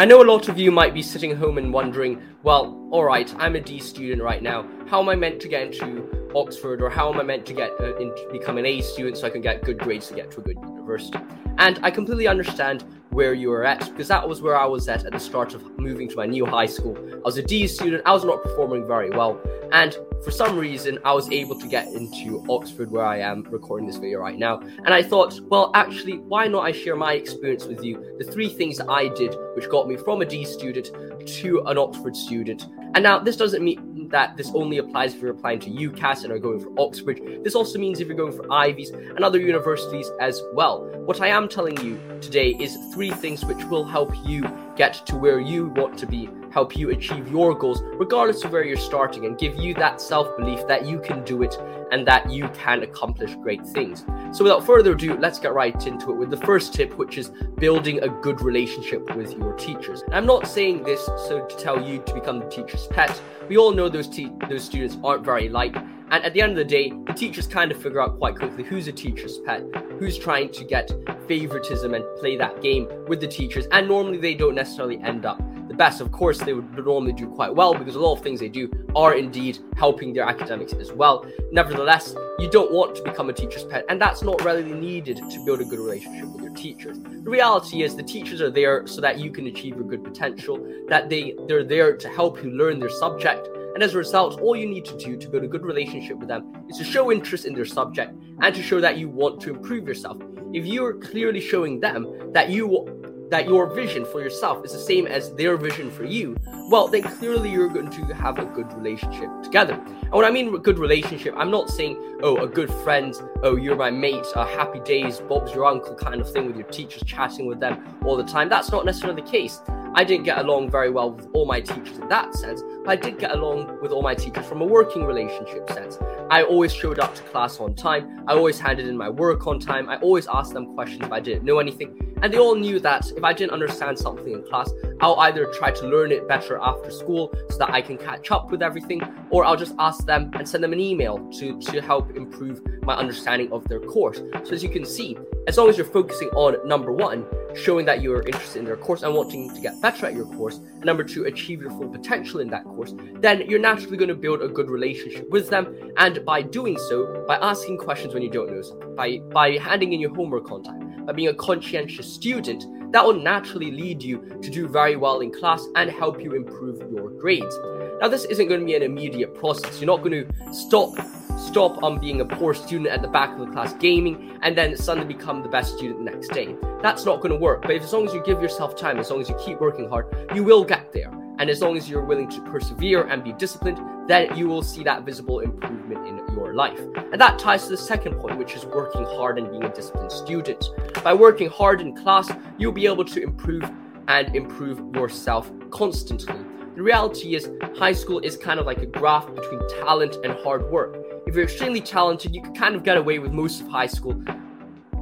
I know a lot of you might be sitting home and wondering, well, alright, I'm a D student right now. How am I meant to get into Oxford or how am I meant to get uh, into become an A student so I can get good grades to get to a good university? And I completely understand where you are at because that was where I was at at the start of moving to my new high school. I was a D student, I was not performing very well, and for some reason I was able to get into Oxford where I am recording this video right now. And I thought, well, actually, why not I share my experience with you? The three things that I did which got me from a D student to an Oxford student. And now this doesn't mean that this only applies if you're applying to UCAS and are going for Oxford. This also means if you're going for Ivies and other universities as well. What I am telling you today is three things which will help you get to where you want to be, help you achieve your goals, regardless of where you're starting, and give you that self belief that you can do it and that you can accomplish great things. So, without further ado, let's get right into it with the first tip, which is building a good relationship with your teachers. And I'm not saying this so to tell you to become the teacher's pet. We all know those te- those students aren't very liked, and at the end of the day, the teachers kind of figure out quite quickly who's a teacher's pet, who's trying to get favoritism and play that game with the teachers, and normally they don't necessarily end up the best. Of course, they would normally do quite well because a lot of things they do are indeed helping their academics as well. Nevertheless, you don't want to become a teacher's pet, and that's not really needed to build a good relationship with your teachers. The reality is the teachers are there so that you can achieve your good potential, that they, they're there to help you learn their subject. And as a result, all you need to do to build a good relationship with them is to show interest in their subject and to show that you want to improve yourself. If you're clearly showing them that you that your vision for yourself is the same as their vision for you, well, then clearly you're going to have a good relationship together. And when I mean good relationship, I'm not saying, oh, a good friend, oh, you're my mate, uh, happy days, Bob's your uncle kind of thing with your teachers chatting with them all the time. That's not necessarily the case. I didn't get along very well with all my teachers in that sense, but I did get along with all my teachers from a working relationship sense. I always showed up to class on time. I always handed in my work on time. I always asked them questions if I didn't know anything. And they all knew that if I didn't understand something in class, I'll either try to learn it better after school so that I can catch up with everything, or I'll just ask them and send them an email to, to help improve my understanding of their course. So as you can see, as long as you're focusing on number one, showing that you're interested in their course and wanting to get better at your course, and number two, achieve your full potential in that course, then you're naturally going to build a good relationship with them. And by doing so, by asking questions when you don't know something, by, by handing in your homework on time, by being a conscientious student, that will naturally lead you to do very well in class and help you improve your grades. Now, this isn't going to be an immediate process. You're not going to stop stop on being a poor student at the back of the class gaming and then suddenly become the best student the next day. That's not going to work. But if, as long as you give yourself time, as long as you keep working hard, you will get there. And as long as you're willing to persevere and be disciplined, then you will see that visible improvement in your life. And that ties to the second point, which is working hard and being a disciplined student. By working hard in class, you'll be able to improve and improve yourself constantly. The reality is, high school is kind of like a graph between talent and hard work. If you're extremely talented, you can kind of get away with most of high school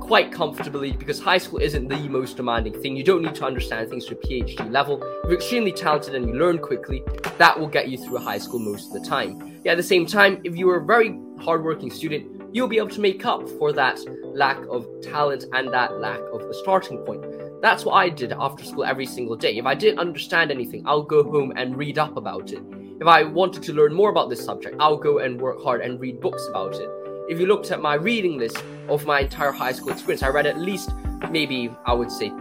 quite comfortably because high school isn't the most demanding thing. You don't need to understand things to a PhD level. If you're extremely talented and you learn quickly, that will get you through high school most of the time. Yeah, at the same time, if you are a very hardworking student, you'll be able to make up for that lack of talent and that lack of a starting point. That's what I did after school every single day. If I didn't understand anything, I'll go home and read up about it. If I wanted to learn more about this subject, I'll go and work hard and read books about it. If you looked at my reading list of my entire high school experience, I read at least maybe, I would say,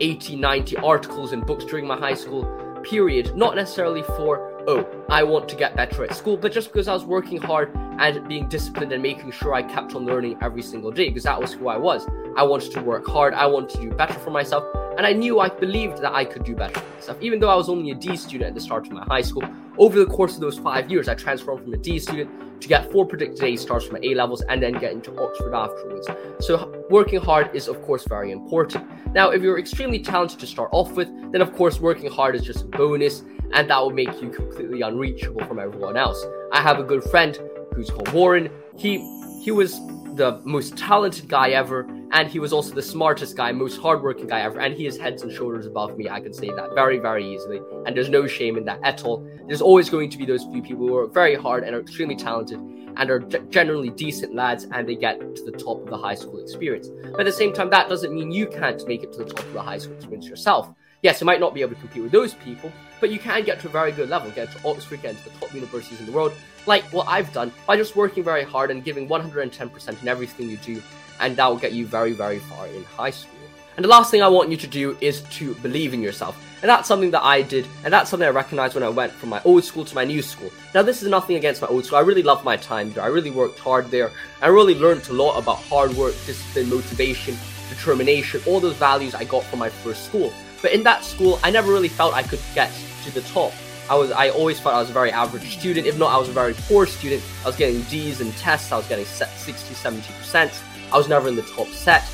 80, 90 articles and books during my high school period, not necessarily for, oh, I want to get better at school, but just because I was working hard and being disciplined and making sure I kept on learning every single day, because that was who I was. I wanted to work hard, I wanted to do better for myself, and I knew I believed that I could do better myself. Even though I was only a D student at the start of my high school, over the course of those five years, I transformed from a D student to get four predicted A stars from A levels and then get into Oxford afterwards. So working hard is of course very important. Now, if you're extremely talented to start off with, then of course working hard is just a bonus and that will make you completely unreachable from everyone else. I have a good friend who's called Warren. He he was the most talented guy ever, and he was also the smartest guy, most hardworking guy ever, and he is heads and shoulders above me. I can say that very, very easily, and there's no shame in that at all. There's always going to be those few people who work very hard and are extremely talented and are g- generally decent lads, and they get to the top of the high school experience. But at the same time, that doesn't mean you can't make it to the top of the high school experience yourself Yes, you might not be able to compete with those people, but you can get to a very good level, get to Oxford, get into the top universities in the world, like what I've done by just working very hard and giving 110% in everything you do, and that will get you very, very far in high school. And the last thing I want you to do is to believe in yourself. And that's something that I did, and that's something I recognized when I went from my old school to my new school. Now, this is nothing against my old school. I really loved my time there. I really worked hard there. I really learned a lot about hard work, discipline, motivation, determination, all those values I got from my first school. But in that school, I never really felt I could get to the top. I was I always felt I was a very average student. If not, I was a very poor student. I was getting D's in tests. I was getting 60, 70%. I was never in the top set.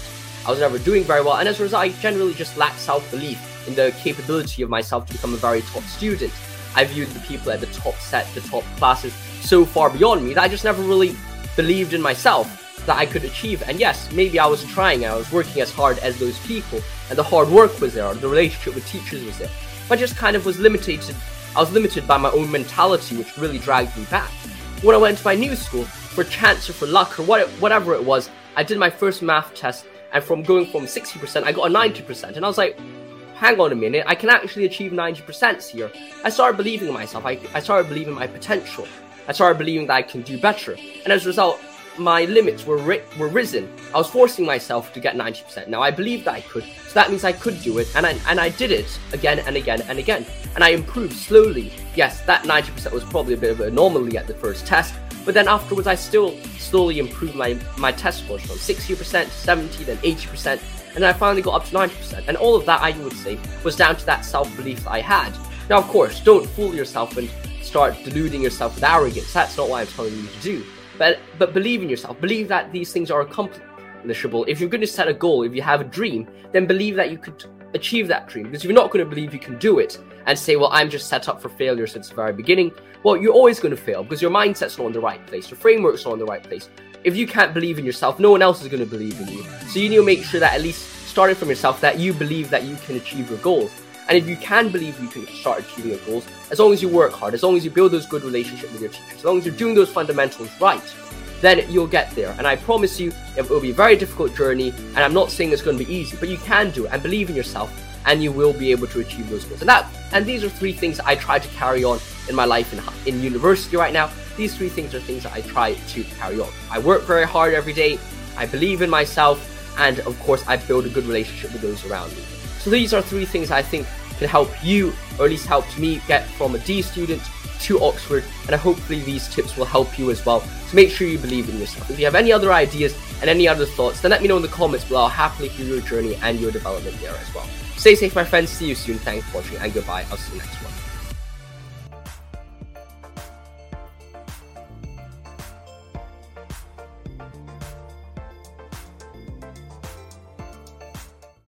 I was never doing very well. And as a result, I generally just lacked self-belief in the capability of myself to become a very top student. I viewed the people at the top set, the top classes, so far beyond me that I just never really believed in myself that I could achieve. And yes, maybe I was trying I was working as hard as those people, and the hard work was there, the relationship with teachers was there. But I just kind of was limited. I was limited by my own mentality, which really dragged me back. When I went to my new school, for chance or for luck or what, whatever it was, I did my first math test, and from going from 60%, I got a 90%. And I was like, hang on a minute, I can actually achieve 90% here. I started believing in myself. I, I started believing in my potential. I started believing that I can do better. And as a result, my limits were ri- were risen. I was forcing myself to get 90%. Now I believed that I could, so that means I could do it, and I and I did it again and again and again, and I improved slowly. Yes, that 90% was probably a bit of an anomaly at the first test, but then afterwards I still slowly improved my my test scores from 60% to 70, then 80%, and I finally got up to 90%. And all of that I would say was down to that self belief that I had. Now, of course, don't fool yourself and start deluding yourself with arrogance. That's not what I'm telling you to do. But but believe in yourself. Believe that these things are accomplishable. If you're going to set a goal, if you have a dream, then believe that you could achieve that dream. Because if you're not going to believe you can do it and say, well, I'm just set up for failure since the very beginning, well, you're always going to fail because your mindset's not in the right place, your framework's not in the right place. If you can't believe in yourself, no one else is going to believe in you. So you need to make sure that at least starting from yourself, that you believe that you can achieve your goals. And if you can believe you can start achieving your goals, as long as you work hard, as long as you build those good relationships with your teachers, as long as you're doing those fundamentals right, then you'll get there. And I promise you, it will be a very difficult journey. And I'm not saying it's going to be easy, but you can do it and believe in yourself, and you will be able to achieve those goals. And that, and these are three things I try to carry on in my life in, in university right now. These three things are things that I try to carry on. I work very hard every day. I believe in myself, and of course, I build a good relationship with those around me. So these are three things I think can help you, or at least helped me, get from a D student to Oxford, and hopefully these tips will help you as well. So make sure you believe in yourself. If you have any other ideas and any other thoughts, then let me know in the comments below. I'll happily hear your journey and your development there as well. Stay safe, my friends. See you soon. Thanks for watching, and goodbye. I'll see you next one.